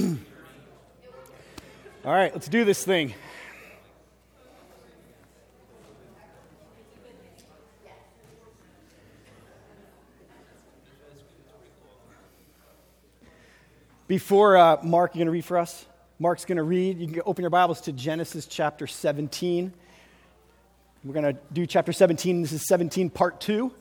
All right, let's do this thing. Before uh, Mark, you're going to read for us? Mark's going to read. You can open your Bibles to Genesis chapter 17. We're going to do chapter 17. This is 17, part 2.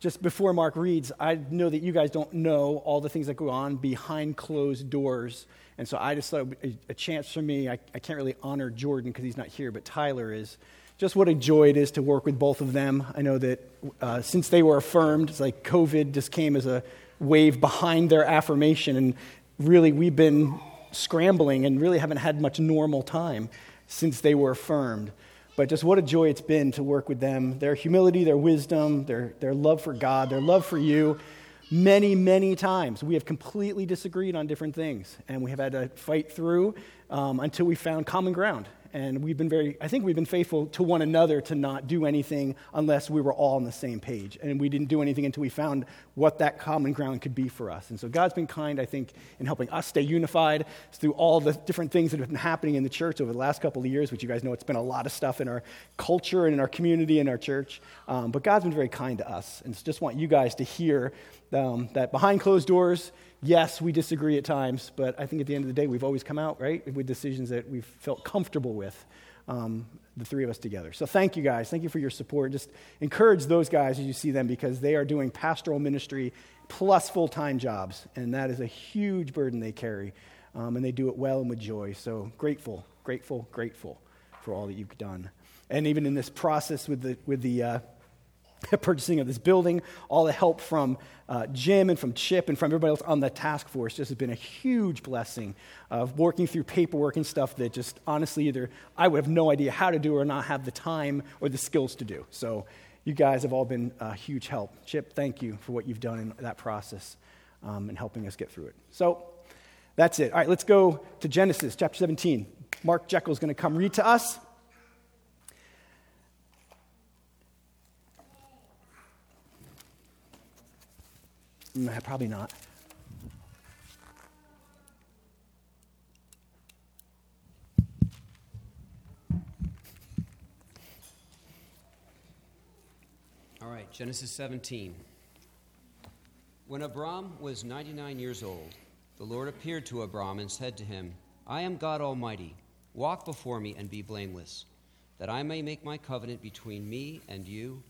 Just before Mark reads, I know that you guys don't know all the things that go on behind closed doors. And so I just thought a, a chance for me. I, I can't really honor Jordan because he's not here, but Tyler is. Just what a joy it is to work with both of them. I know that uh, since they were affirmed, it's like COVID just came as a wave behind their affirmation. And really, we've been scrambling and really haven't had much normal time since they were affirmed. But just what a joy it's been to work with them. Their humility, their wisdom, their, their love for God, their love for you. Many, many times we have completely disagreed on different things, and we have had to fight through um, until we found common ground and we've been very i think we've been faithful to one another to not do anything unless we were all on the same page. And we didn't do anything until we found what that common ground could be for us. And so god's been kind i think in helping us stay unified through all the different things that have been happening in the church over the last couple of years which you guys know it's been a lot of stuff in our culture and in our community and our church. Um, but god's been very kind to us. And just want you guys to hear um, that behind closed doors yes, we disagree at times, but I think at the end of the day, we've always come out, right, with decisions that we've felt comfortable with, um, the three of us together. So thank you guys. Thank you for your support. Just encourage those guys as you see them because they are doing pastoral ministry plus full time jobs, and that is a huge burden they carry, um, and they do it well and with joy. So grateful, grateful, grateful for all that you've done. And even in this process with the, with the, uh, purchasing of this building, all the help from uh, Jim and from Chip and from everybody else on the task force just has been a huge blessing of working through paperwork and stuff that just honestly either I would have no idea how to do or not have the time or the skills to do. So you guys have all been a huge help. Chip, thank you for what you've done in that process um, and helping us get through it. So that's it. All right, let's go to Genesis chapter 17. Mark Jekyll is going to come read to us. Mm, nah, probably not. All right, Genesis 17. When Abram was 99 years old, the Lord appeared to Abram and said to him, I am God Almighty. Walk before me and be blameless, that I may make my covenant between me and you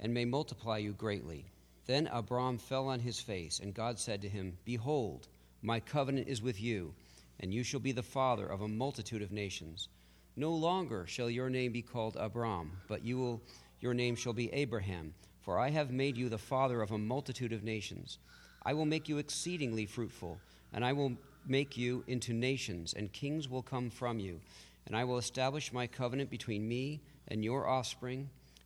and may multiply you greatly. Then Abram fell on his face, and God said to him, Behold, my covenant is with you, and you shall be the father of a multitude of nations. No longer shall your name be called Abram, but you will, your name shall be Abraham, for I have made you the father of a multitude of nations. I will make you exceedingly fruitful, and I will make you into nations, and kings will come from you. And I will establish my covenant between me and your offspring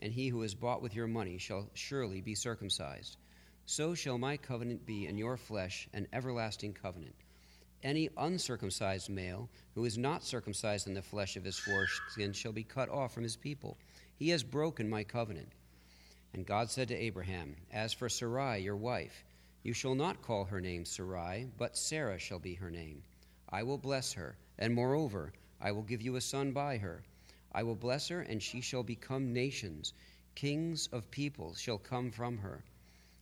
and he who is bought with your money shall surely be circumcised. So shall my covenant be in your flesh, an everlasting covenant. Any uncircumcised male who is not circumcised in the flesh of his foreskin shall be cut off from his people. He has broken my covenant. And God said to Abraham, As for Sarai, your wife, you shall not call her name Sarai, but Sarah shall be her name. I will bless her, and moreover, I will give you a son by her. I will bless her, and she shall become nations. Kings of peoples shall come from her.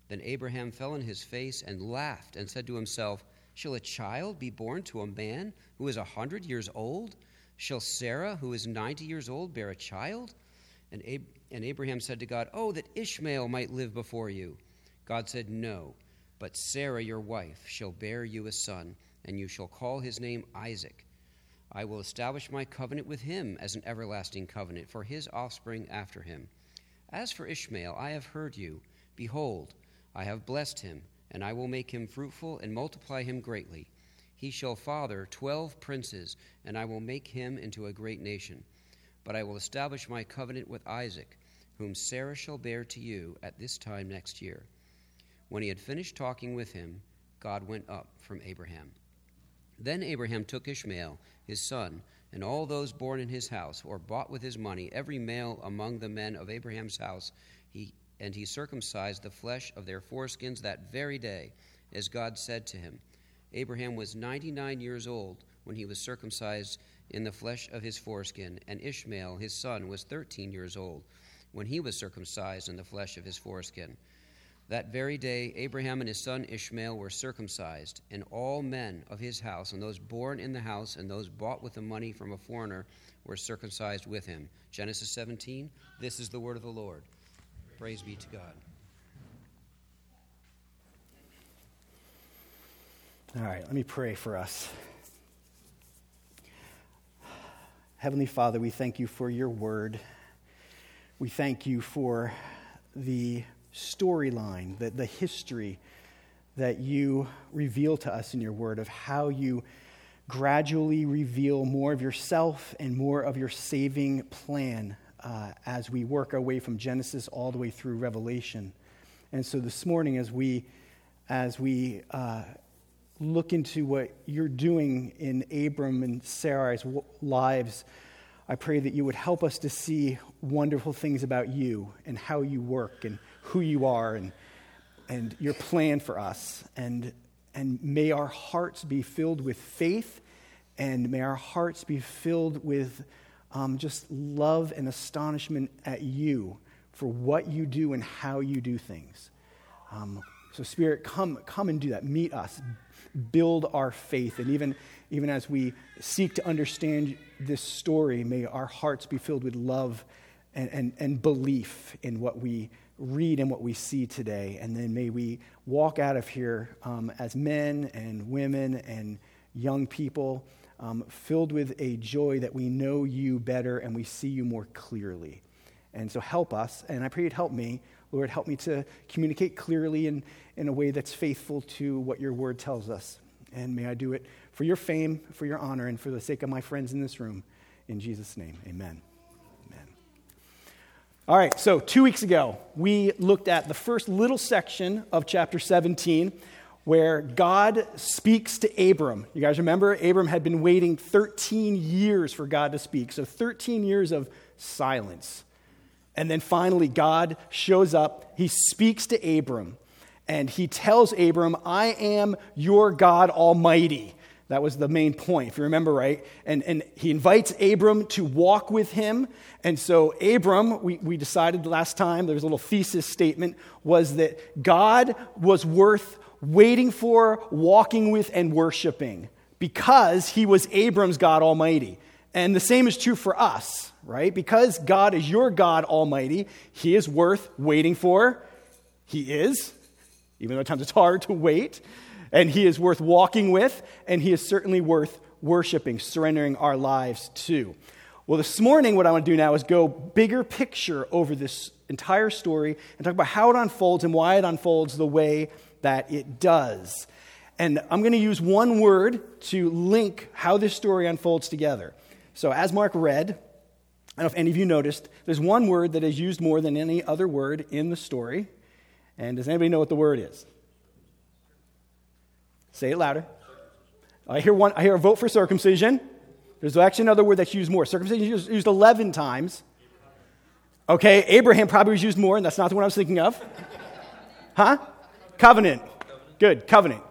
Then Abraham fell on his face and laughed, and said to himself, Shall a child be born to a man who is a hundred years old? Shall Sarah, who is 90 years old, bear a child? And, Ab- and Abraham said to God, Oh, that Ishmael might live before you. God said, No, but Sarah, your wife, shall bear you a son, and you shall call his name Isaac. I will establish my covenant with him as an everlasting covenant for his offspring after him. As for Ishmael, I have heard you. Behold, I have blessed him, and I will make him fruitful and multiply him greatly. He shall father twelve princes, and I will make him into a great nation. But I will establish my covenant with Isaac, whom Sarah shall bear to you at this time next year. When he had finished talking with him, God went up from Abraham. Then Abraham took Ishmael, his son, and all those born in his house, or bought with his money, every male among the men of Abraham's house, he, and he circumcised the flesh of their foreskins that very day, as God said to him. Abraham was 99 years old when he was circumcised in the flesh of his foreskin, and Ishmael, his son, was 13 years old when he was circumcised in the flesh of his foreskin. That very day, Abraham and his son Ishmael were circumcised, and all men of his house, and those born in the house, and those bought with the money from a foreigner, were circumcised with him. Genesis 17. This is the word of the Lord. Praise be to God. All right, let me pray for us. Heavenly Father, we thank you for your word. We thank you for the storyline, the, the history that you reveal to us in your word of how you gradually reveal more of yourself and more of your saving plan uh, as we work our way from Genesis all the way through Revelation. And so this morning, as we as we uh, look into what you're doing in Abram and Sarai's lives, I pray that you would help us to see wonderful things about you and how you work and who you are and, and your plan for us. And, and may our hearts be filled with faith and may our hearts be filled with um, just love and astonishment at you for what you do and how you do things. Um, so, Spirit, come, come and do that. Meet us, build our faith. And even, even as we seek to understand this story, may our hearts be filled with love and, and, and belief in what we read and what we see today. And then may we walk out of here um, as men and women and young people um, filled with a joy that we know you better and we see you more clearly. And so help us, and I pray you'd help me. Lord, help me to communicate clearly in, in a way that's faithful to what your word tells us. And may I do it for your fame, for your honor, and for the sake of my friends in this room. In Jesus' name. Amen. All right, so two weeks ago, we looked at the first little section of chapter 17 where God speaks to Abram. You guys remember? Abram had been waiting 13 years for God to speak. So 13 years of silence. And then finally, God shows up. He speaks to Abram. And he tells Abram, I am your God Almighty. That was the main point, if you remember right. And, and he invites Abram to walk with him. And so, Abram, we, we decided last time, there was a little thesis statement, was that God was worth waiting for, walking with, and worshiping because he was Abram's God Almighty. And the same is true for us, right? Because God is your God Almighty, he is worth waiting for. He is, even though at times it's hard to wait. And he is worth walking with, and he is certainly worth worshiping, surrendering our lives to. Well, this morning, what I want to do now is go bigger picture over this entire story and talk about how it unfolds and why it unfolds the way that it does. And I'm going to use one word to link how this story unfolds together. So, as Mark read, I don't know if any of you noticed, there's one word that is used more than any other word in the story. And does anybody know what the word is? Say it louder. I hear, one, I hear a vote for circumcision. There's actually another word that's used more. Circumcision is used 11 times. Okay, Abraham probably was used more, and that's not the one I was thinking of. Huh? Covenant. Good, covenant.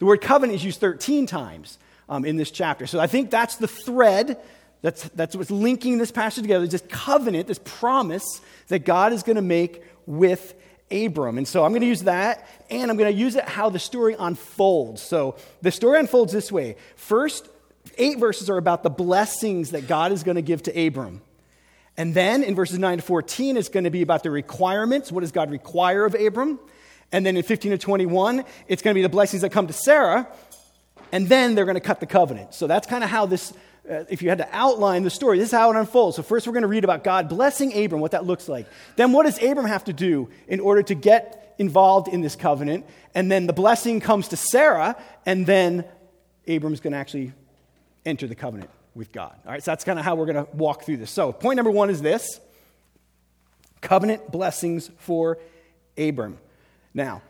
The word covenant is used 13 times um, in this chapter. So I think that's the thread that's, that's what's linking this passage together this covenant, this promise that God is going to make with Abram. And so I'm going to use that, and I'm going to use it how the story unfolds. So the story unfolds this way. First, eight verses are about the blessings that God is going to give to Abram. And then in verses 9 to 14, it's going to be about the requirements. What does God require of Abram? And then in 15 to 21, it's going to be the blessings that come to Sarah. And then they're going to cut the covenant. So that's kind of how this, uh, if you had to outline the story, this is how it unfolds. So first we're going to read about God blessing Abram, what that looks like. Then what does Abram have to do in order to get involved in this covenant? And then the blessing comes to Sarah, and then Abram's going to actually enter the covenant with God. All right, so that's kind of how we're going to walk through this. So, point number one is this covenant blessings for Abram. Now,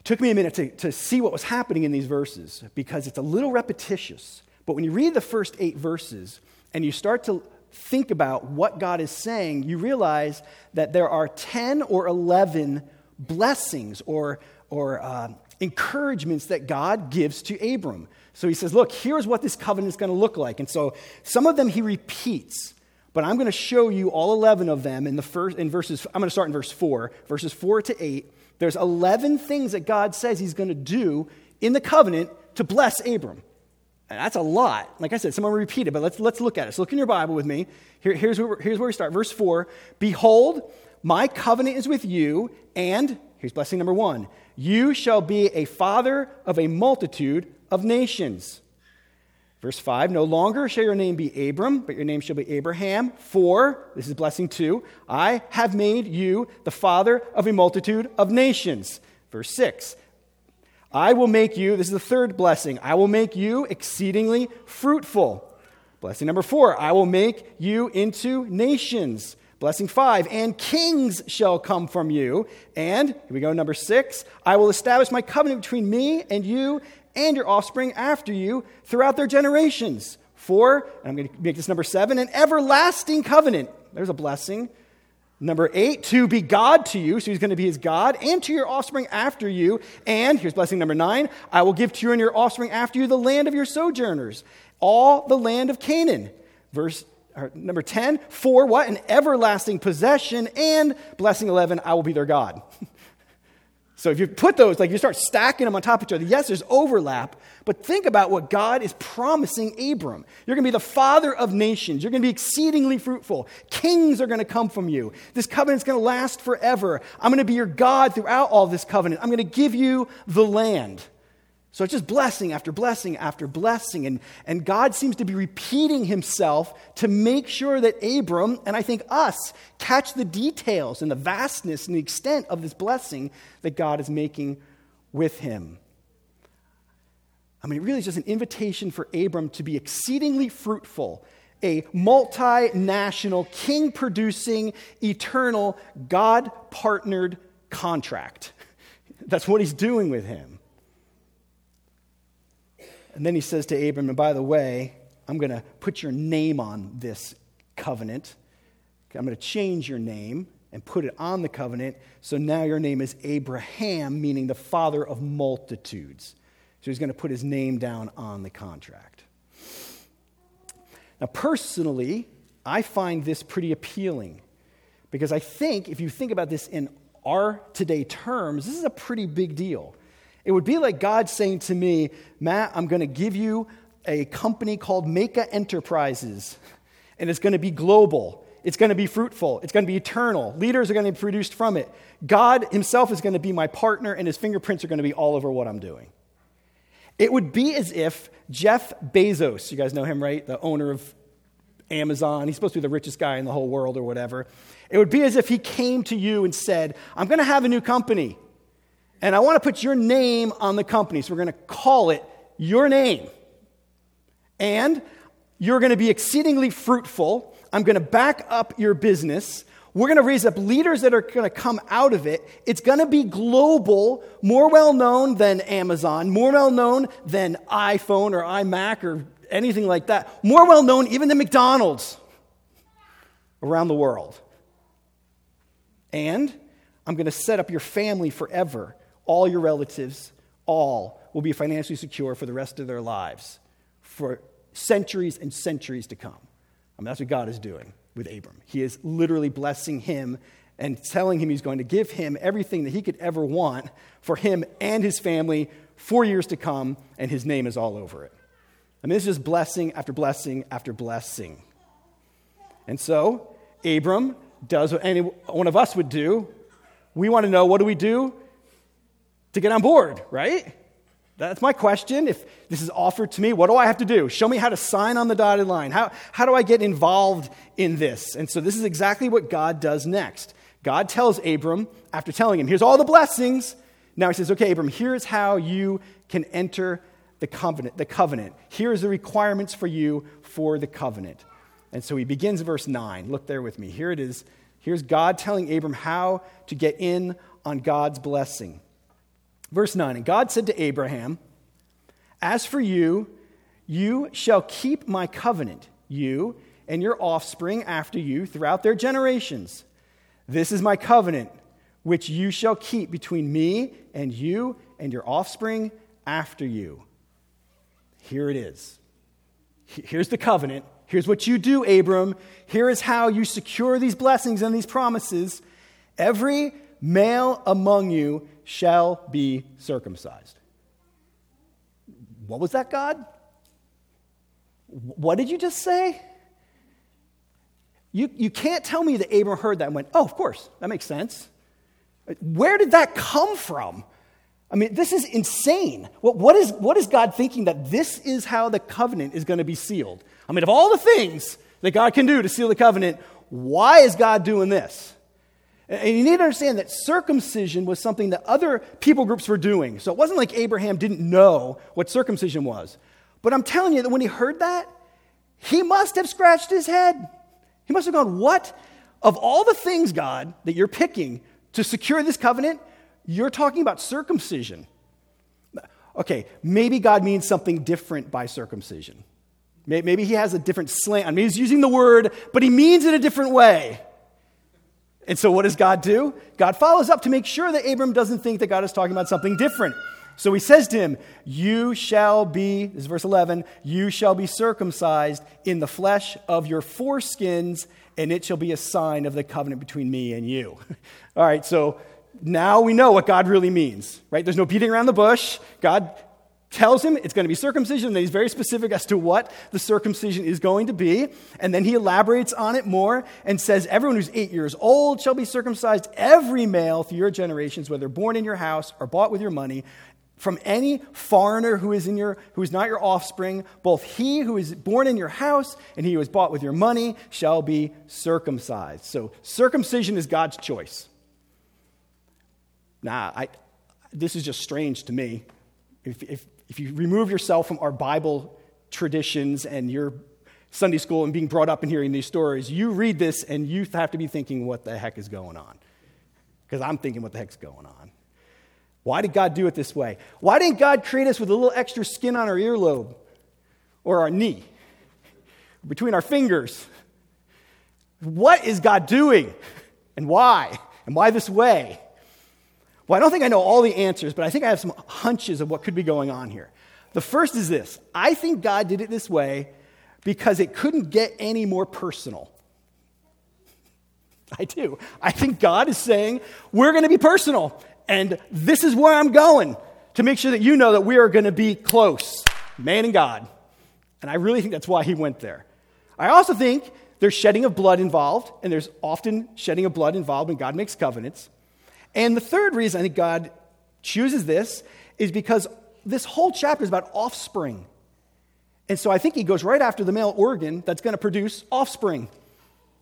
it took me a minute to, to see what was happening in these verses because it's a little repetitious. But when you read the first eight verses and you start to think about what God is saying, you realize that there are 10 or 11 blessings or, or uh, encouragements that God gives to Abram. So he says, Look, here's what this covenant is going to look like. And so some of them he repeats, but I'm going to show you all 11 of them in, the first, in verses, I'm going to start in verse 4, verses 4 to 8. There's 11 things that God says he's going to do in the covenant to bless Abram. That's a lot. Like I said, someone repeat it, but let's, let's look at it. So look in your Bible with me. Here, here's, where, here's where we start. Verse 4 Behold, my covenant is with you, and here's blessing number one you shall be a father of a multitude of nations. Verse 5 No longer shall your name be Abram, but your name shall be Abraham. For, this is blessing 2, I have made you the father of a multitude of nations. Verse 6 I will make you, this is the third blessing, I will make you exceedingly fruitful. Blessing number 4 I will make you into nations. Blessing five, and kings shall come from you. And, here we go, number six, I will establish my covenant between me and you and your offspring after you throughout their generations. Four, and I'm going to make this number seven, an everlasting covenant. There's a blessing. Number eight, to be God to you. So he's going to be his God and to your offspring after you. And here's blessing number nine I will give to you and your offspring after you the land of your sojourners, all the land of Canaan. Verse number 10, for what? An everlasting possession. And blessing 11, I will be their God. So if you put those, like you start stacking them on top of each other, yes, there's overlap, but think about what God is promising Abram. You're going to be the father of nations. You're going to be exceedingly fruitful. Kings are going to come from you. This covenant's going to last forever. I'm going to be your God throughout all this covenant. I'm going to give you the land. So it's just blessing after blessing after blessing. And, and God seems to be repeating himself to make sure that Abram, and I think us, catch the details and the vastness and the extent of this blessing that God is making with him. I mean, it really is just an invitation for Abram to be exceedingly fruitful, a multinational, king producing, eternal, God partnered contract. That's what he's doing with him. And then he says to Abram, and by the way, I'm going to put your name on this covenant. I'm going to change your name and put it on the covenant. So now your name is Abraham, meaning the father of multitudes. So he's going to put his name down on the contract. Now, personally, I find this pretty appealing because I think if you think about this in our today terms, this is a pretty big deal. It would be like God saying to me, Matt, I'm going to give you a company called Meka Enterprises, and it's going to be global. It's going to be fruitful. It's going to be eternal. Leaders are going to be produced from it. God Himself is going to be my partner, and His fingerprints are going to be all over what I'm doing. It would be as if Jeff Bezos, you guys know him, right? The owner of Amazon. He's supposed to be the richest guy in the whole world or whatever. It would be as if he came to you and said, I'm going to have a new company. And I want to put your name on the company. So we're going to call it your name. And you're going to be exceedingly fruitful. I'm going to back up your business. We're going to raise up leaders that are going to come out of it. It's going to be global, more well known than Amazon, more well known than iPhone or iMac or anything like that, more well known even than McDonald's around the world. And I'm going to set up your family forever all your relatives, all will be financially secure for the rest of their lives for centuries and centuries to come. I mean, that's what God is doing with Abram. He is literally blessing him and telling him he's going to give him everything that he could ever want for him and his family for years to come, and his name is all over it. I mean, this is just blessing after blessing after blessing. And so, Abram does what any one of us would do. We want to know what do we do to get on board, right? That's my question. If this is offered to me, what do I have to do? Show me how to sign on the dotted line. How, how do I get involved in this? And so, this is exactly what God does next. God tells Abram, after telling him, here's all the blessings. Now he says, okay, Abram, here's how you can enter the covenant. The covenant. Here's the requirements for you for the covenant. And so he begins verse 9. Look there with me. Here it is. Here's God telling Abram how to get in on God's blessing. Verse 9 And God said to Abraham, As for you, you shall keep my covenant, you and your offspring after you throughout their generations. This is my covenant, which you shall keep between me and you and your offspring after you. Here it is. Here's the covenant. Here's what you do, Abram. Here is how you secure these blessings and these promises. Every male among you shall be circumcised. What was that, God? What did you just say? You, you can't tell me that Abram heard that and went, oh, of course, that makes sense. Where did that come from? I mean, this is insane. What, what, is, what is God thinking that this is how the covenant is going to be sealed? I mean, of all the things that God can do to seal the covenant, why is God doing this? And you need to understand that circumcision was something that other people groups were doing. So it wasn't like Abraham didn't know what circumcision was. But I'm telling you that when he heard that, he must have scratched his head. He must have gone, What? Of all the things, God, that you're picking to secure this covenant, you're talking about circumcision. Okay, maybe God means something different by circumcision. Maybe he has a different slant. I mean, he's using the word, but he means it a different way. And so, what does God do? God follows up to make sure that Abram doesn't think that God is talking about something different. So he says to him, You shall be, this is verse 11, you shall be circumcised in the flesh of your foreskins, and it shall be a sign of the covenant between me and you. All right, so now we know what God really means, right? There's no beating around the bush. God tells him it's going to be circumcision, and he's very specific as to what the circumcision is going to be. And then he elaborates on it more and says, Everyone who's eight years old shall be circumcised, every male through your generations, whether born in your house or bought with your money. From any foreigner who is, in your, who is not your offspring, both he who is born in your house and he who is bought with your money shall be circumcised. So, circumcision is God's choice. I, this is just strange to me. If, if, if you remove yourself from our Bible traditions and your Sunday school and being brought up and hearing these stories, you read this and you have to be thinking, what the heck is going on? Because I'm thinking, what the heck's going on? Why did God do it this way? Why didn't God create us with a little extra skin on our earlobe or our knee, between our fingers? What is God doing and why? And why this way? Well, I don't think I know all the answers, but I think I have some hunches of what could be going on here. The first is this I think God did it this way because it couldn't get any more personal. I do. I think God is saying, we're going to be personal, and this is where I'm going to make sure that you know that we are going to be close, man and God. And I really think that's why he went there. I also think there's shedding of blood involved, and there's often shedding of blood involved when God makes covenants. And the third reason I think God chooses this is because this whole chapter is about offspring. And so I think he goes right after the male organ that's going to produce offspring.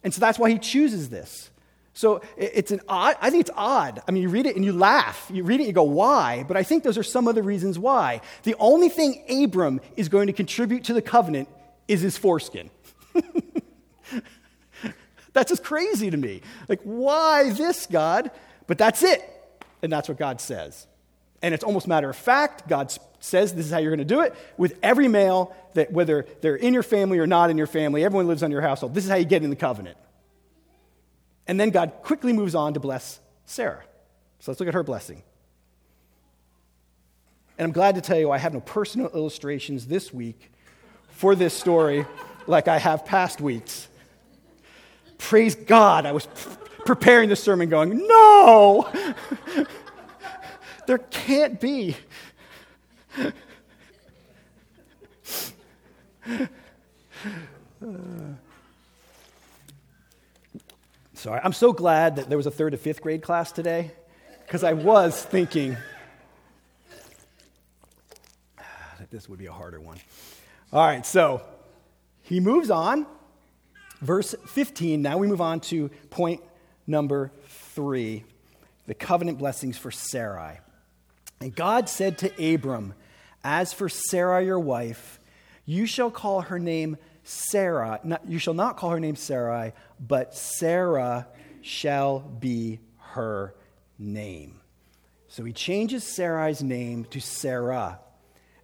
And so that's why he chooses this. So it's an odd, I think it's odd. I mean, you read it and you laugh. You read it you go, why? But I think those are some of the reasons why. The only thing Abram is going to contribute to the covenant is his foreskin. That's just crazy to me. Like, why this, God? But that's it. And that's what God says. And it's almost matter of fact. God says this is how you're going to do it with every male that whether they're in your family or not in your family, everyone lives on your household. This is how you get in the covenant. And then God quickly moves on to bless Sarah. So let's look at her blessing. And I'm glad to tell you I have no personal illustrations this week for this story like I have past weeks. Praise God, I was preparing the sermon going, No! there can't be. sorry, I'm so glad that there was a third to fifth grade class today because I was thinking that this would be a harder one. All right, so he moves on. Verse 15, now we move on to point number three the covenant blessings for Sarai. And God said to Abram, As for Sarai, your wife, you shall call her name Sarah. Not, you shall not call her name Sarai, but Sarah shall be her name. So he changes Sarai's name to Sarah.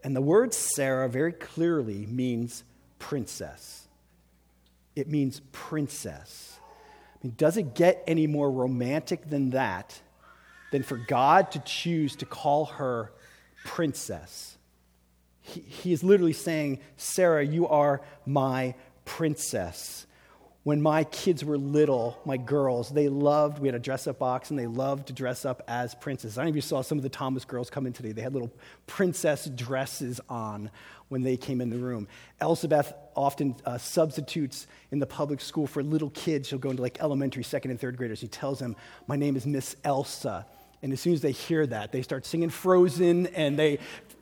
And the word Sarah very clearly means princess. It means princess. I mean, does it get any more romantic than that? Than for God to choose to call her princess? He, he is literally saying, Sarah, you are my princess. When my kids were little, my girls, they loved, we had a dress up box and they loved to dress up as princesses. I know if you saw some of the Thomas girls come in today. They had little princess dresses on when they came in the room. Elizabeth often uh, substitutes in the public school for little kids. She'll go into like elementary, second, and third graders. She tells them, My name is Miss Elsa. And as soon as they hear that, they start singing Frozen and they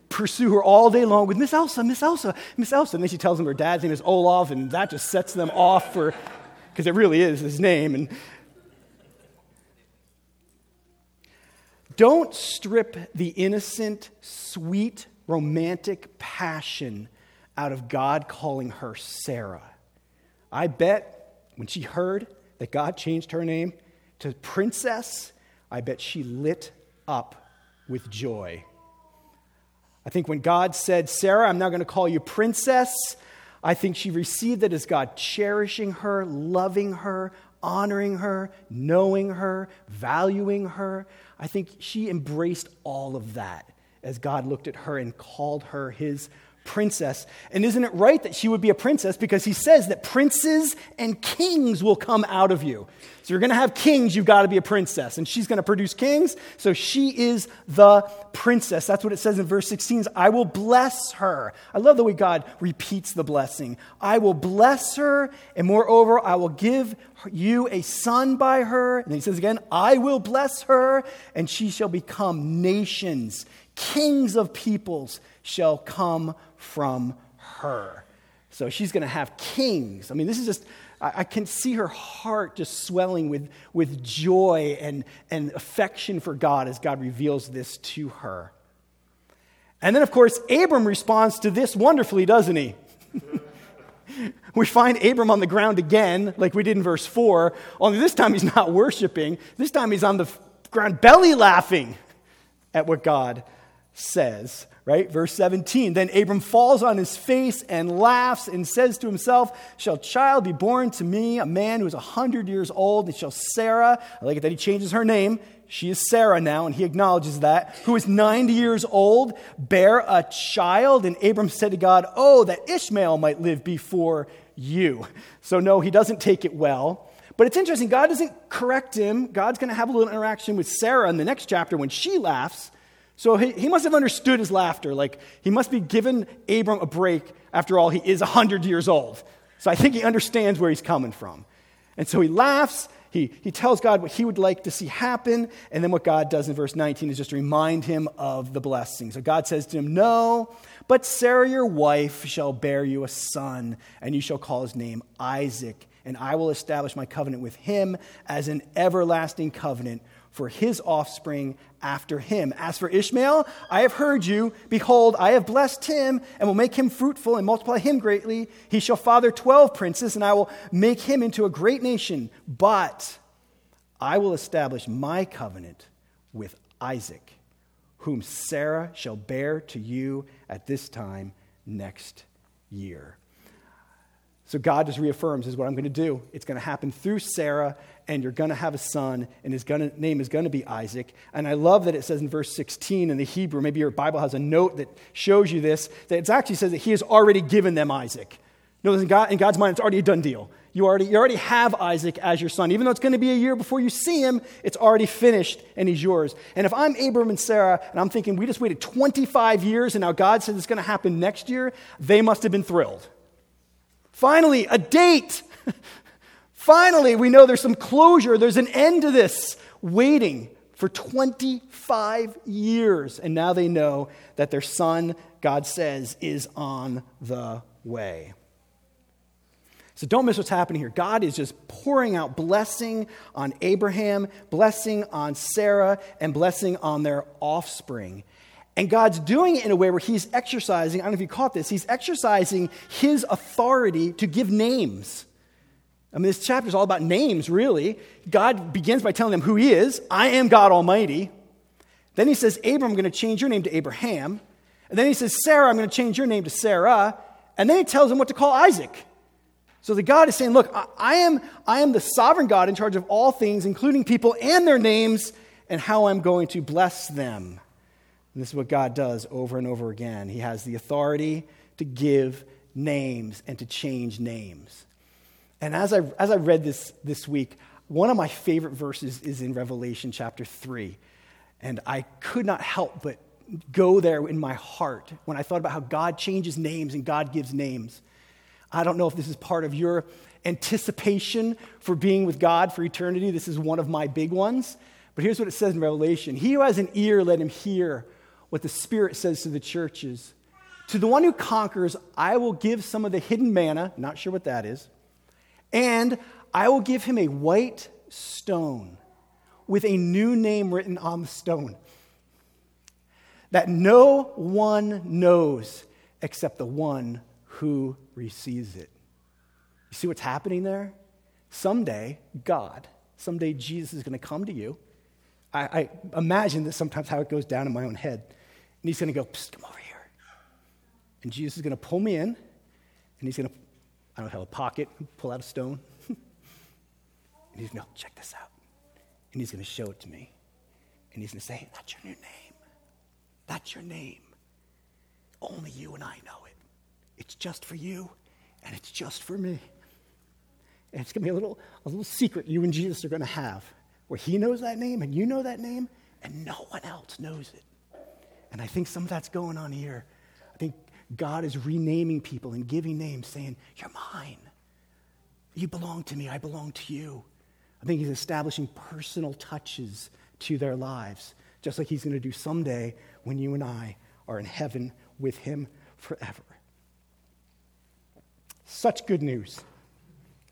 pursue her all day long with Miss Elsa, Miss Elsa, Miss Elsa. And then she tells them her dad's name is Olaf, and that just sets them off for, because it really is his name. And don't strip the innocent, sweet, romantic passion out of God calling her Sarah. I bet when she heard that God changed her name to princess, I bet she lit up with joy I think when God said, Sarah, I'm now going to call you princess, I think she received it as God cherishing her, loving her, honoring her, knowing her, valuing her. I think she embraced all of that as God looked at her and called her his princess. And isn't it right that she would be a princess? Because he says that princes and kings will come out of you. So you're going to have kings, you've got to be a princess. And she's going to produce kings, so she is the princess. That's what it says in verse 16. I will bless her. I love the way God repeats the blessing. I will bless her, and moreover, I will give you a son by her. And he says again, I will bless her, and she shall become nations, kings of peoples shall come from her. So she's going to have kings. I mean, this is just, I, I, can see her heart just swelling with, with joy and, and affection for God as God reveals this to her. And then, of course, Abram responds to this wonderfully, doesn't he? we find Abram on the ground again, like we did in verse 4, only this time he's not worshiping. This time he's on the ground belly laughing at what God says right? Verse 17. Then Abram falls on his face and laughs and says to himself, Shall child be born to me, a man who is a 100 years old, and shall Sarah, I like it that he changes her name. She is Sarah now, and he acknowledges that, who is 90 years old, bear a child. And Abram said to God, Oh, that Ishmael might live before you. So, no, he doesn't take it well. But it's interesting, God doesn't correct him. God's going to have a little interaction with Sarah in the next chapter when she laughs. So he, he must have understood his laughter. Like, he must be giving Abram a break. After all, he is 100 years old. So I think he understands where he's coming from. And so he laughs. He, he tells God what he would like to see happen. And then what God does in verse 19 is just remind him of the blessing. So God says to him, No, but Sarah, your wife, shall bear you a son, and you shall call his name Isaac. And I will establish my covenant with him as an everlasting covenant for his offspring after him. As for Ishmael, I have heard you. Behold, I have blessed him and will make him fruitful and multiply him greatly. He shall father twelve princes, and I will make him into a great nation. But I will establish my covenant with Isaac, whom Sarah shall bear to you at this time next year. So God just reaffirms, is what I'm going to do. It's going to happen through Sarah, and you're going to have a son, and his gonna, name is going to be Isaac. And I love that it says in verse 16 in the Hebrew, maybe your Bible has a note that shows you this, that it actually says that he has already given them Isaac. No, in, God, in God's mind, it's already a done deal. You already, you already have Isaac as your son. Even though it's going to be a year before you see him, it's already finished and he's yours. And if I'm Abram and Sarah and I'm thinking we just waited 25 years and now God says it's going to happen next year, they must have been thrilled Finally, a date. Finally, we know there's some closure, there's an end to this waiting for 25 years. And now they know that their son, God says, is on the way. So don't miss what's happening here. God is just pouring out blessing on Abraham, blessing on Sarah, and blessing on their offspring. And God's doing it in a way where He's exercising, I don't know if you caught this, He's exercising His authority to give names. I mean, this chapter is all about names, really. God begins by telling them who He is I am God Almighty. Then He says, Abram, I'm going to change your name to Abraham. And then He says, Sarah, I'm going to change your name to Sarah. And then He tells them what to call Isaac. So the God is saying, Look, I am, I am the sovereign God in charge of all things, including people and their names, and how I'm going to bless them. And this is what God does over and over again. He has the authority to give names and to change names. And as I, as I read this this week, one of my favorite verses is in Revelation chapter 3. And I could not help but go there in my heart when I thought about how God changes names and God gives names. I don't know if this is part of your anticipation for being with God for eternity. This is one of my big ones. But here's what it says in Revelation He who has an ear, let him hear what the Spirit says to the churches. To the one who conquers, I will give some of the hidden manna, not sure what that is, and I will give him a white stone with a new name written on the stone that no one knows except the one who receives it. You see what's happening there? Someday, God, someday Jesus is going to come to you. I, I imagine that sometimes how it goes down in my own head. And he's going to go, come over here. And Jesus is going to pull me in, and he's going to, I don't have a pocket, pull out a stone. and he's going to check this out. And he's going to show it to me. And he's going to say, that's your new name. That's your name. Only you and I know it. It's just for you, and it's just for me. And it's going to be a little, a little secret you and Jesus are going to have where he knows that name and you know that name, and no one else knows it. And I think some of that's going on here. I think God is renaming people and giving names, saying, You're mine. You belong to me. I belong to you. I think he's establishing personal touches to their lives, just like he's going to do someday when you and I are in heaven with him forever. Such good news.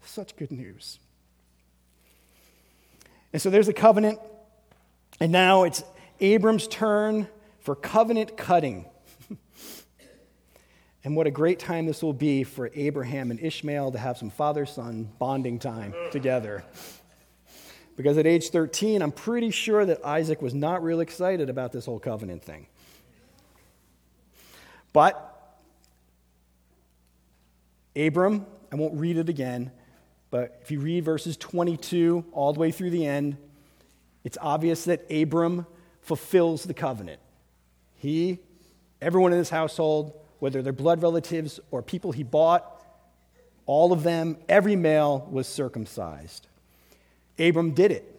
Such good news. And so there's a covenant, and now it's Abram's turn for covenant cutting. and what a great time this will be for Abraham and Ishmael to have some father son bonding time together. Because at age 13, I'm pretty sure that Isaac was not real excited about this whole covenant thing. But Abram, I won't read it again, but if you read verses 22 all the way through the end, it's obvious that Abram fulfills the covenant. He, everyone in his household, whether they're blood relatives or people he bought, all of them, every male was circumcised. Abram did it.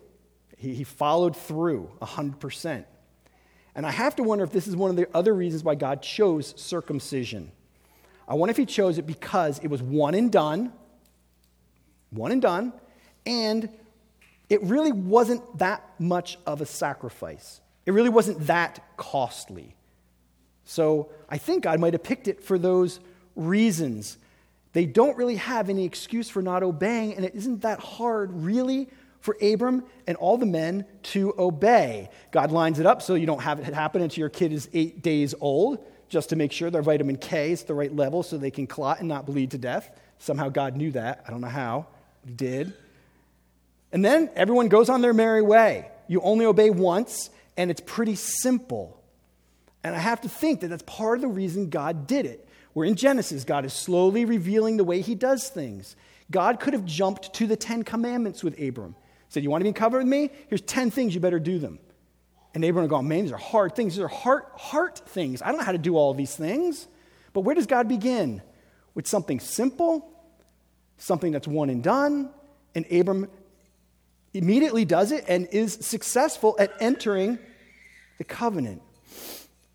He, he followed through 100%. And I have to wonder if this is one of the other reasons why God chose circumcision. I wonder if he chose it because it was one and done, one and done, and it really wasn't that much of a sacrifice. It really wasn't that costly. So I think God might have picked it for those reasons. They don't really have any excuse for not obeying, and it isn't that hard, really, for Abram and all the men to obey. God lines it up so you don't have it happen until your kid is eight days old just to make sure their vitamin K is the right level so they can clot and not bleed to death. Somehow God knew that. I don't know how. He did. And then everyone goes on their merry way. You only obey once, and it's pretty simple. And I have to think that that's part of the reason God did it. We're in Genesis. God is slowly revealing the way he does things. God could have jumped to the Ten Commandments with Abram. Said, You want to be covered with me? Here's 10 things you better do them. And Abram would go, man, these are hard things. These are heart, heart things. I don't know how to do all these things. But where does God begin? With something simple, something that's one and done. And Abram immediately does it and is successful at entering the covenant.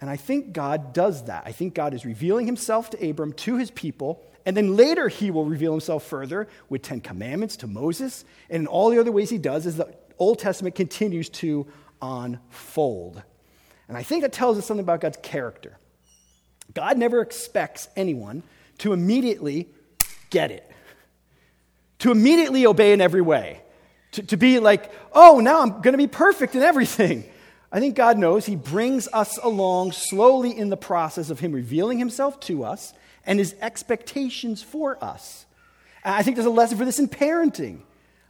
And I think God does that. I think God is revealing himself to Abram, to his people, And then later, he will reveal himself further with Ten Commandments to Moses and in all the other ways he does as the Old Testament continues to unfold. And I think that tells us something about God's character. God never expects anyone to immediately get it, to immediately obey in every way, to, to be like, oh, now I'm going to be perfect in everything. I think God knows He brings us along slowly in the process of Him revealing Himself to us and His expectations for us. I think there's a lesson for this in parenting.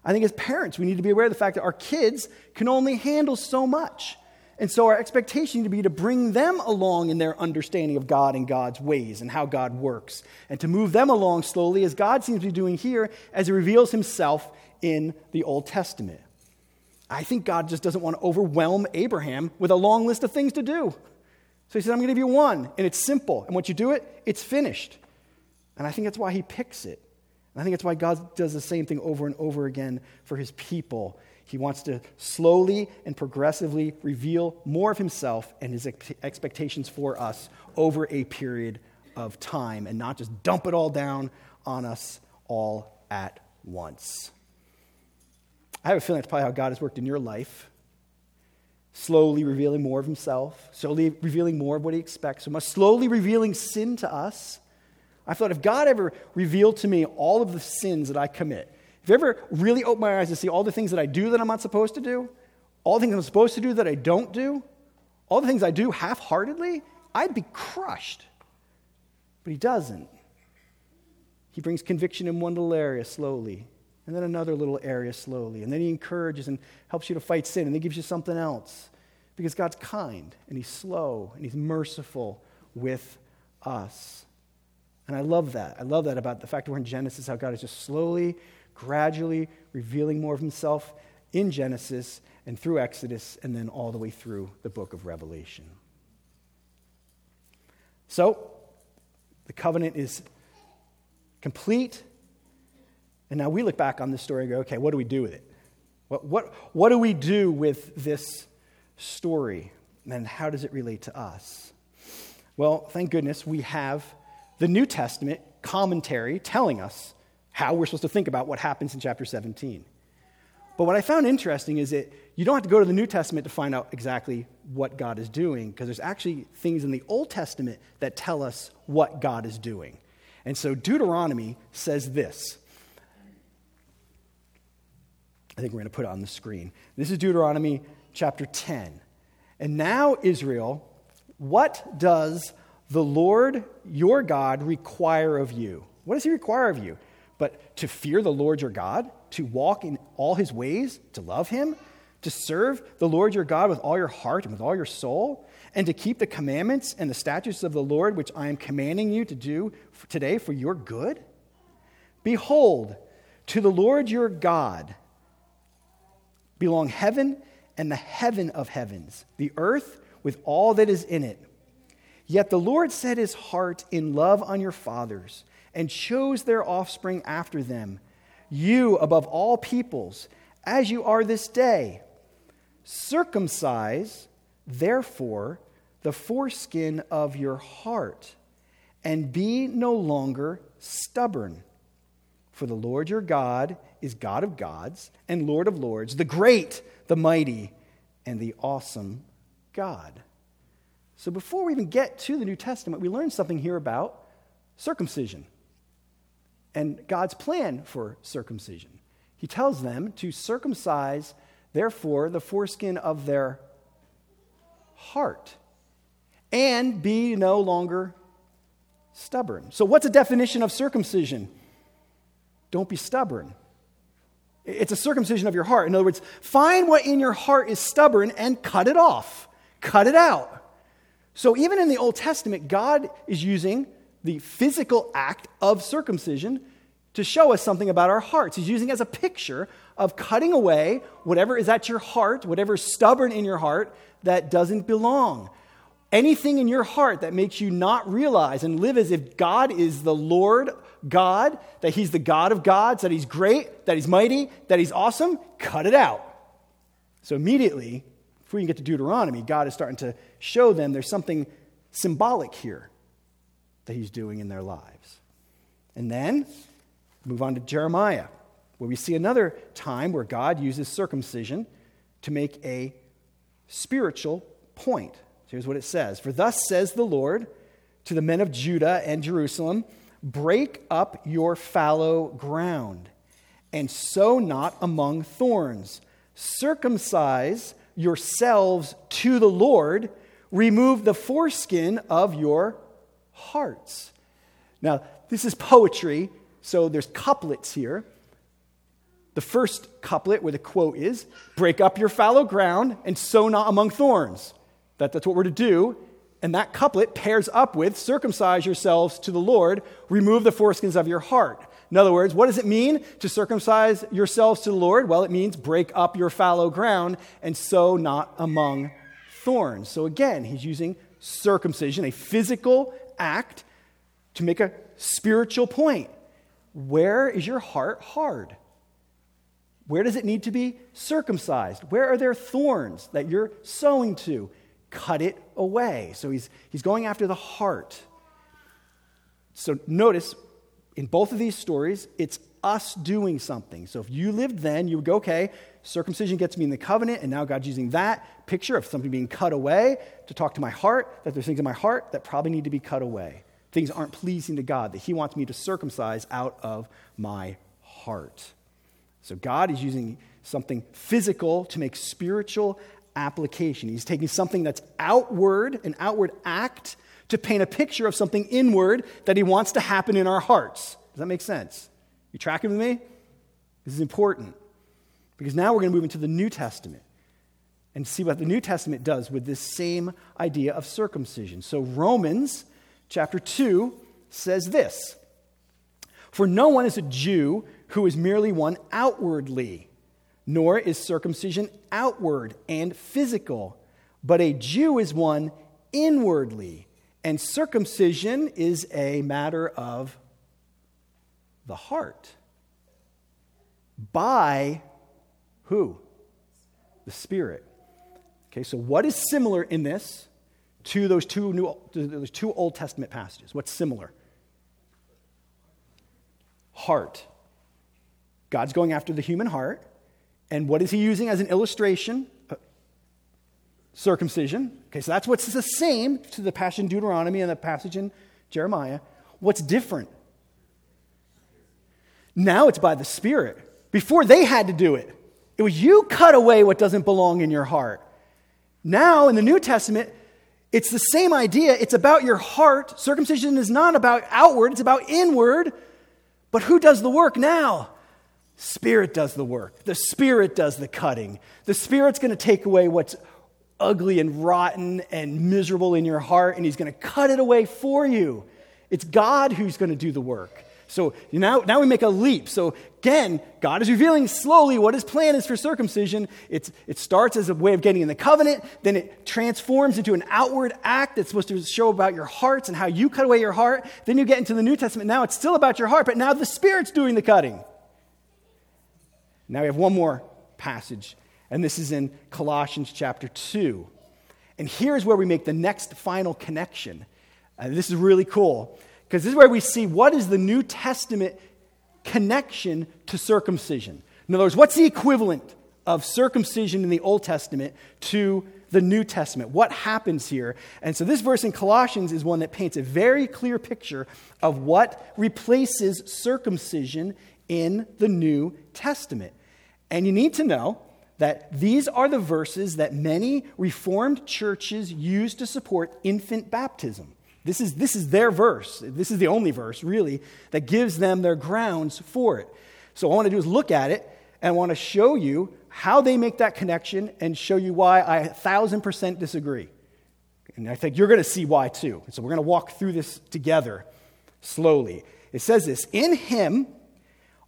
I think as parents, we need to be aware of the fact that our kids can only handle so much. And so our expectation to be to bring them along in their understanding of God and God's ways and how God works, and to move them along slowly, as God seems to be doing here as He reveals Himself in the Old Testament. I think God just doesn't want to overwhelm Abraham with a long list of things to do. So He says, I'm going to give you one, and it's simple. And once you do it, it's finished. And I think that's why He picks it. And I think that's why God does the same thing over and over again for His people he wants to slowly and progressively reveal more of himself and his expectations for us over a period of time and not just dump it all down on us all at once. I have a feeling that's probably how God has worked in your life. Slowly revealing more of himself, slowly revealing more of what he expects from us, slowly revealing sin to us. I thought if God ever revealed to me all of the sins that I commit, if you ever really opened my eyes to see all the things that I do that I'm not supposed to do? All the things I'm supposed to do that I don't do? All the things I do half heartedly? I'd be crushed. But he doesn't. He brings conviction in one little area slowly, and then another little area slowly. And then he encourages and helps you to fight sin, and then gives you something else. Because God's kind, and he's slow, and he's merciful with us. And I love that. I love that about the fact that we're in Genesis, how God is just slowly gradually revealing more of himself in Genesis and through Exodus and then all the way through the book of Revelation. So, the covenant is complete. And now we look back on this story and go, okay, what do we do with it? What, what, what do we do with this story? And how does it relate to us? Well, thank goodness we have the New Testament commentary telling us how we're supposed to think about what happens in chapter 17. But what I found interesting is that you don't have to go to the New Testament to find out exactly what God is doing, because there's actually things in the Old Testament that tell us what God is doing. And so Deuteronomy says this. I think we're going to put it on the screen. This is Deuteronomy chapter 10. And now, Israel, what does the Lord your God require of you? What does he require of you? but to fear the Lord your God, to walk in all his ways, to love him, to serve the Lord your God with all your heart and with all your soul, and to keep the commandments and the statutes of the Lord, which I am commanding you to do today for your good? Behold, to the Lord your God belong heaven and the heaven of heavens, the earth with all that is in it. Yet the Lord set his heart in love on your fathers and chose their offspring after them, you above all peoples, as you are this day. Circumcise, therefore, the foreskin of your heart, and be no longer stubborn. For the Lord your God is God of gods and Lord of lords, the great, the mighty, and the awesome God. So before we even get to the New Testament, we learn something here about circumcision and God's plan for circumcision. He tells them to circumcise, therefore, the foreskin of their heart and be no longer stubborn. So, what's a definition of circumcision? Don't be stubborn. It's a circumcision of your heart. In other words, find what in your heart is stubborn and cut it off, cut it out. So, even in the Old Testament, God is using the physical act of circumcision to show us something about our hearts. He's using it as a picture of cutting away whatever is at your heart, whatever is stubborn in your heart that doesn't belong. Anything in your heart that makes you not realize and live as if God is the Lord God, that He's the God of gods, that He's great, that He's mighty, that He's awesome, cut it out. So immediately, before you get to Deuteronomy, God is starting to show them there's something symbolic here that He's doing in their lives. And then move on to Jeremiah, where we see another time where God uses circumcision to make a spiritual point. Here's what it says For thus says the Lord to the men of Judah and Jerusalem break up your fallow ground and sow not among thorns. Circumcise yourselves to the Lord, remove the foreskin of your hearts. Now, this is poetry, so there's couplets here. The first couplet, where the quote is, break up your fallow ground and sow not among thorns. That, that's what we're to do. And that couplet pairs up with circumcise yourselves to the Lord, remove the foreskins of your heart. In other words, what does it mean to circumcise yourselves to the Lord? Well, it means break up your fallow ground and sow not among thorns. So again, he's using circumcision, a physical act, to make a spiritual point. Where is your heart hard? Where does it need to be circumcised? Where are there thorns that you're sowing to? Cut it away. So he's, he's going after the heart. So notice in both of these stories, it's us doing something. So if you lived then, you would go, okay, circumcision gets me in the covenant, and now God's using that picture of something being cut away to talk to my heart, that there's things in my heart that probably need to be cut away. Things aren't pleasing to God, that He wants me to circumcise out of my heart. So God is using something physical to make spiritual application. He's taking something that's outward, an outward act, to paint a picture of something inward that he wants to happen in our hearts. Does that make sense? You tracking with me? This is important because now we're going to move into the New Testament and see what the New Testament does with this same idea of circumcision. So, Romans chapter 2 says this For no one is a Jew who is merely one outwardly, nor is circumcision outward and physical, but a Jew is one inwardly and circumcision is a matter of the heart. By who? The Spirit. Okay, so what is similar in this to those two, new, those two Old Testament passages? What's similar? Heart. God's going after the human heart. And what is he using as an illustration? Uh, circumcision. Okay, so that's what's the same to the passage in Deuteronomy and the passage in Jeremiah. What's different? Now it's by the Spirit. Before they had to do it, it was you cut away what doesn't belong in your heart. Now in the New Testament, it's the same idea. It's about your heart. Circumcision is not about outward, it's about inward. But who does the work now? Spirit does the work. The Spirit does the cutting. The Spirit's going to take away what's ugly and rotten and miserable in your heart, and He's going to cut it away for you. It's God who's going to do the work. So now, now we make a leap. So again, God is revealing slowly what his plan is for circumcision. It's, it starts as a way of getting in the covenant, then it transforms into an outward act that's supposed to show about your hearts and how you cut away your heart. Then you get into the New Testament. Now it's still about your heart, but now the Spirit's doing the cutting. Now we have one more passage and this is in Colossians chapter 2. And here's where we make the next final connection. Uh, this is really cool because this is where we see what is the New Testament connection to circumcision. In other words, what's the equivalent of circumcision in the Old Testament to the New Testament? What happens here? And so this verse in Colossians is one that paints a very clear picture of what replaces circumcision in the New Testament. And you need to know that these are the verses that many Reformed churches use to support infant baptism. This is, this is their verse. This is the only verse, really, that gives them their grounds for it. So, what I want to do is look at it and I want to show you how they make that connection and show you why I a thousand percent disagree. And I think you're going to see why too. So, we're going to walk through this together slowly. It says this In him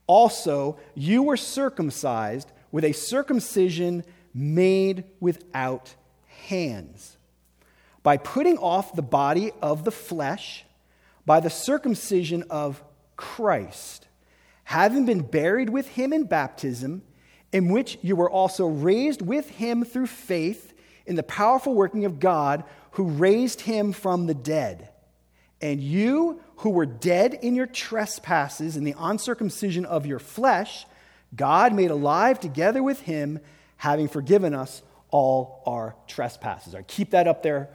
also you were circumcised with a circumcision made without hands, by putting off the body of the flesh by the circumcision of Christ, having been buried with him in baptism, in which you were also raised with him through faith in the powerful working of God who raised him from the dead. And you who were dead in your trespasses and the uncircumcision of your flesh, God made alive together with him, having forgiven us all our trespasses. All right, keep that up there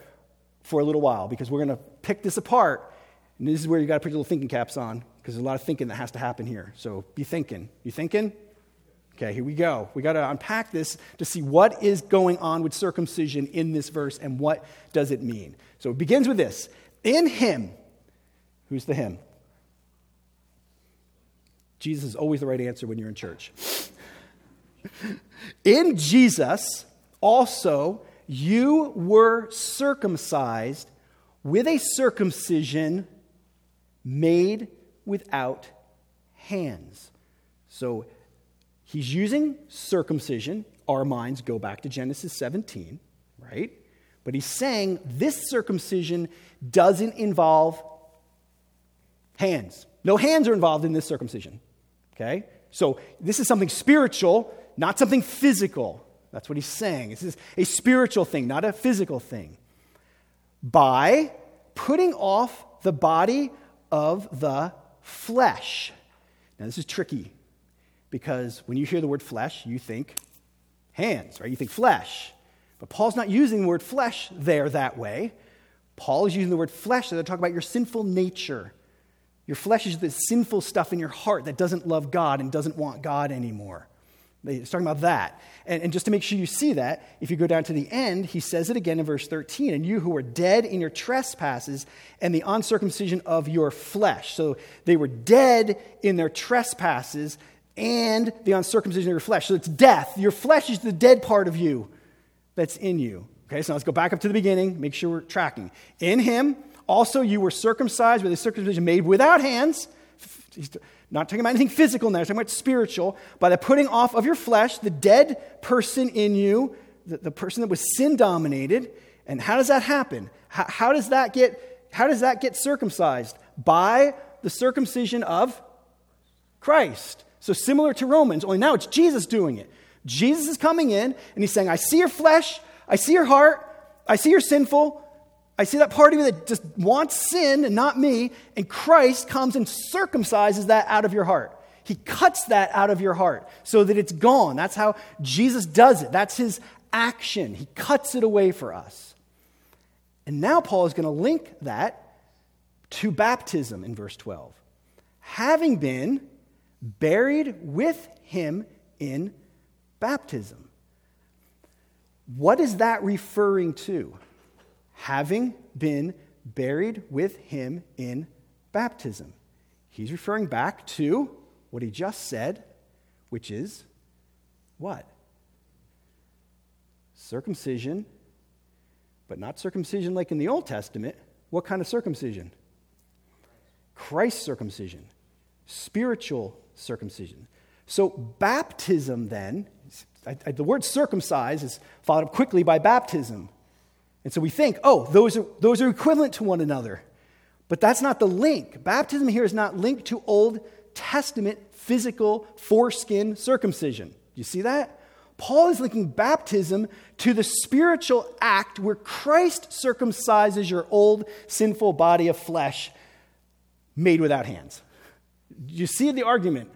for a little while because we're going to pick this apart. And this is where you got to put your little thinking caps on because there's a lot of thinking that has to happen here. So be thinking. You thinking? Okay, here we go. We got to unpack this to see what is going on with circumcision in this verse and what does it mean. So it begins with this. In him, who's the him? Jesus is always the right answer when you're in church. in Jesus, also, you were circumcised with a circumcision made without hands. So He's using circumcision. Our minds go back to Genesis 17, right? But he's saying this circumcision doesn't involve hands. No hands are involved in this circumcision, okay? So this is something spiritual, not something physical. That's what he's saying. This is a spiritual thing, not a physical thing. By putting off the body of the flesh. Now, this is tricky because when you hear the word flesh, you think hands, right? You think flesh. But Paul's not using the word flesh there that way. Paul is using the word flesh to talk about your sinful nature. Your flesh is the sinful stuff in your heart that doesn't love God and doesn't want God anymore. He's talking about that. And, and, just to make sure you see that, if you go down to the end, he says it again in verse 13 and you who were dead in your trespasses and the uncircumcision of your flesh. So they were dead in their trespasses and the uncircumcision of your flesh. So it's death. Your flesh is the dead part of you that's in you. Okay, so let's go back up to the beginning, make sure we're tracking. In him, also you were circumcised with a circumcision made without hands. He's not talking about anything physical now, he's talking about spiritual. By the putting off of your flesh, the dead person in you, the, the person that was sin dominated. And how does that happen? How, how, does that get, how does that get circumcised? By the circumcision of Christ. So, similar to Romans, only now it's Jesus doing it. Jesus is coming in and he's saying, I see your flesh, I see your heart, I see you're sinful, I see that part of you that just wants sin and not me, and Christ comes and circumcises that out of your heart. He cuts that out of your heart so that it's gone. That's how Jesus does it. That's his action. He cuts it away for us. And now Paul is going to link that to baptism in verse 12. Having been buried with him in baptism. What is that referring to? Having been buried with him in baptism. He's referring back to what he just said, which is what? Circumcision, but not circumcision like in the Old Testament. What kind of circumcision? Christ's circumcision, spiritual circumcision. So, baptism then, I, I, the word circumcise is followed up quickly by baptism. And so we think, oh, those are, those are equivalent to one another. But that's not the link. Baptism here is not linked to Old Testament physical foreskin circumcision. Do you see that? Paul is linking baptism to the spiritual act where Christ circumcises your old sinful body of flesh made without hands. You see the argument?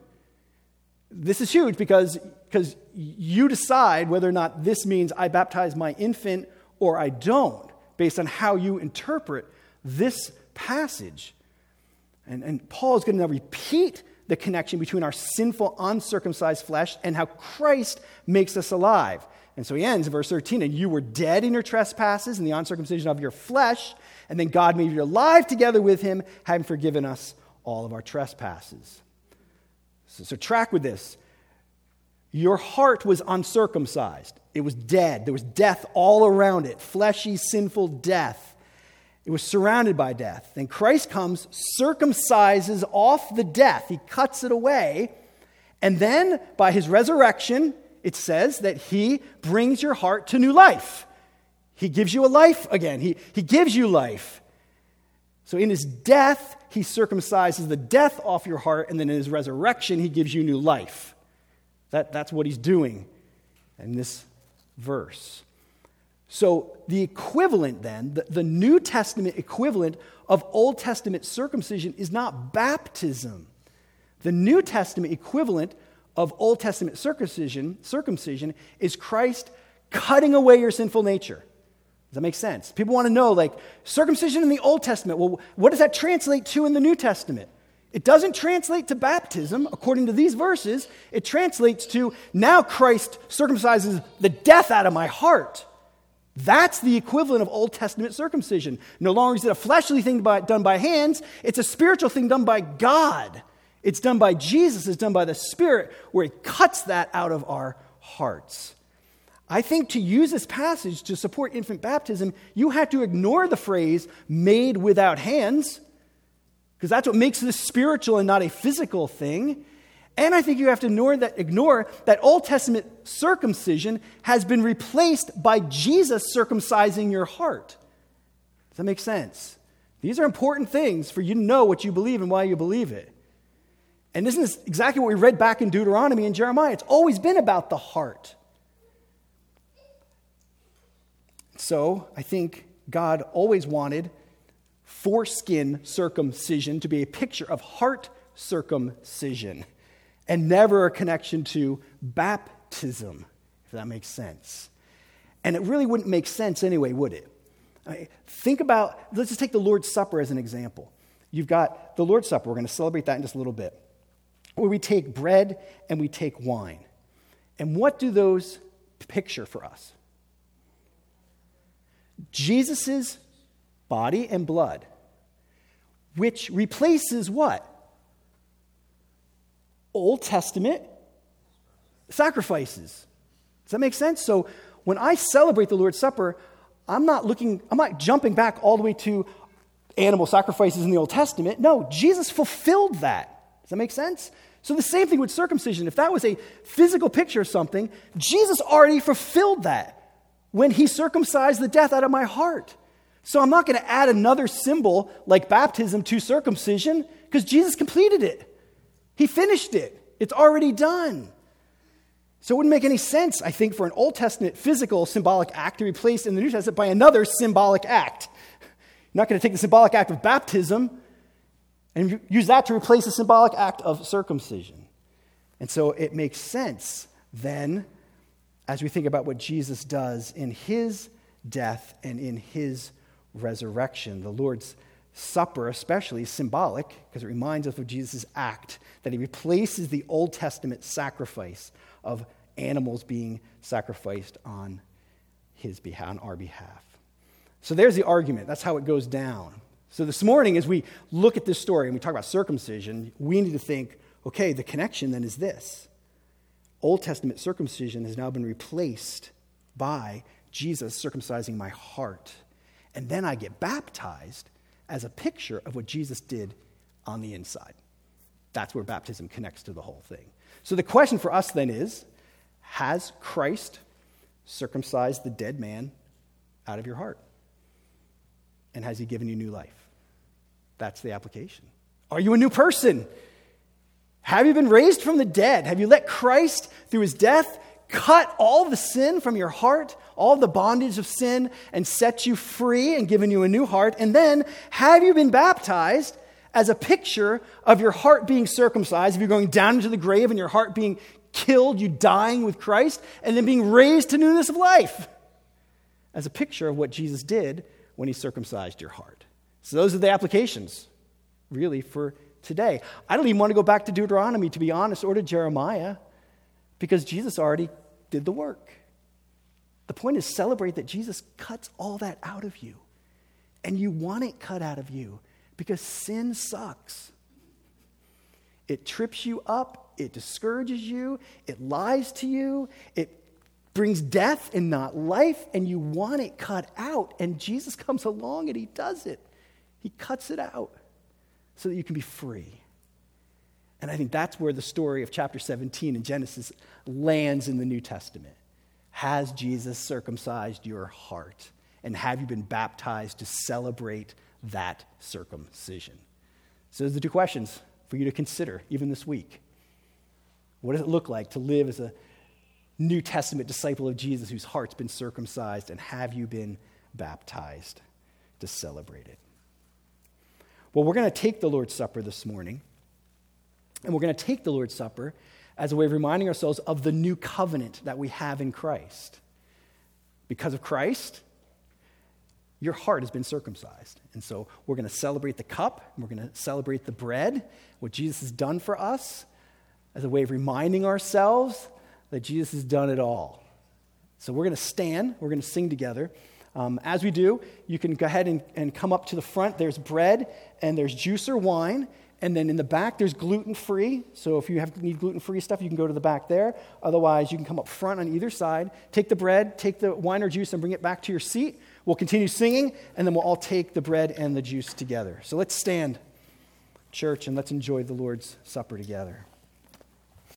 This is huge because, because you decide whether or not this means I baptize my infant or I don't, based on how you interpret this passage. And, and Paul is going to repeat the connection between our sinful, uncircumcised flesh and how Christ makes us alive. And so he ends in verse 13, and you were dead in your trespasses and the uncircumcision of your flesh, and then God made you alive together with him, having forgiven us all of our trespasses. So, so track with this. Your heart was uncircumcised. It was dead. There was death all around it, fleshy, sinful death. It was surrounded by death. Then Christ comes, circumcises off the death, he cuts it away. And then by his resurrection, it says that he brings your heart to new life. He gives you a life again, he, he gives you life. So in his death, he circumcises the death off your heart, and then in his resurrection, he gives you new life. That, that's what he's doing in this verse. So, the equivalent then, the, the New Testament equivalent of Old Testament circumcision is not baptism. The New Testament equivalent of Old Testament circumcision, circumcision is Christ cutting away your sinful nature. Does that make sense? People want to know, like, circumcision in the Old Testament, well, what does that translate to in the New Testament? It doesn't translate to baptism, according to these verses. It translates to now Christ circumcises the death out of my heart. That's the equivalent of Old Testament circumcision. No longer is it a fleshly thing by, done by hands, it's a spiritual thing done by God. It's done by Jesus, it's done by the Spirit, where He cuts that out of our hearts. I think to use this passage to support infant baptism, you have to ignore the phrase made without hands, because that's what makes this spiritual and not a physical thing. And I think you have to ignore that, ignore that Old Testament circumcision has been replaced by Jesus circumcising your heart. Does that make sense? These are important things for you to know what you believe and why you believe it. And this isn't this exactly what we read back in Deuteronomy and Jeremiah? It's always been about the heart. So I think God always wanted foreskin circumcision to be a picture of heart circumcision and never a connection to baptism, if that makes sense. And it really wouldn't make sense anyway, would it? I mean, think about, let's just take the Lord's Supper as an example. You've got the Lord's Supper, we're going to celebrate that in just a little bit, where we take bread and we take wine. And what do those picture for us? Jesus' body and blood, which replaces what? Old Testament sacrifices. Does that make sense? So when I celebrate the Lord's Supper, I'm not looking, I'm not jumping back all the way to animal sacrifices in the Old Testament. No, Jesus fulfilled that. Does that make sense? So the same thing with circumcision. If that was a physical picture of something, Jesus already fulfilled that when he circumcised the death out of my heart. So I'm not going to add another symbol like baptism to circumcision because Jesus completed it. He finished it, it's already done. So it wouldn't make any sense, I think, for an Old Testament physical symbolic act to be replaced in the New Testament by another symbolic act. You're not going to take the symbolic act of baptism and use that to replace the symbolic act of circumcision. And so it makes sense then, as we think about what Jesus does in his death and in his resurrection. The Lord's Supper, especially, is symbolic because it reminds us of Jesus' act that he replaces the Old Testament sacrifice of animals being sacrificed on his behalf, on our behalf. So there's the argument. That's how it goes down. So this morning, as we look at this story and we talk about circumcision, we need to think okay, the connection then is this Old Testament circumcision has now been replaced by Jesus circumcising my heart. And then I get baptized as a picture of what Jesus did on the inside. That's where baptism connects to the whole thing. So the question for us then is Has Christ circumcised the dead man out of your heart? And has he given you new life? That's the application. Are you a new person? Have you been raised from the dead? Have you let Christ, through his death, cut all the sin from your heart, all the bondage of sin, and set you free and given you a new heart? And then, have you been baptized as a picture of your heart being circumcised, if you're going down into the grave and your heart being killed, you dying with Christ, and then being raised to newness of life? As a picture of what Jesus did when he circumcised your heart. So, those are the applications, really, for today. I don't even want to go back to Deuteronomy, to be honest, or to Jeremiah, because Jesus already did the work. The point is celebrate that Jesus cuts all that out of you. And you want it cut out of you because sin sucks. It trips you up, it discourages you, it lies to you, it brings death and not life, and you want it cut out. And Jesus comes along and he does it. He cuts it out so that you can be free. And I think that's where the story of chapter 17 in Genesis lands in the New Testament. Has Jesus circumcised your heart? And have you been baptized to celebrate that circumcision? So, those are the two questions for you to consider even this week. What does it look like to live as a New Testament disciple of Jesus whose heart's been circumcised? And have you been baptized to celebrate it? Well, we're going to take the Lord's Supper this morning, and we're going to take the Lord's Supper as a way of reminding ourselves of the new covenant that we have in Christ. Because of Christ, your heart has been circumcised. And so we're going to celebrate the cup, and we're going to celebrate the bread, what Jesus has done for us, as a way of reminding ourselves that Jesus has done it all. So we're going to stand, we're going to sing together. Um, as we do, you can go ahead and, and come up to the front. There's bread and there's juice or wine. And then in the back, there's gluten free. So if you have, need gluten free stuff, you can go to the back there. Otherwise, you can come up front on either side. Take the bread, take the wine or juice, and bring it back to your seat. We'll continue singing, and then we'll all take the bread and the juice together. So let's stand, church, and let's enjoy the Lord's Supper together.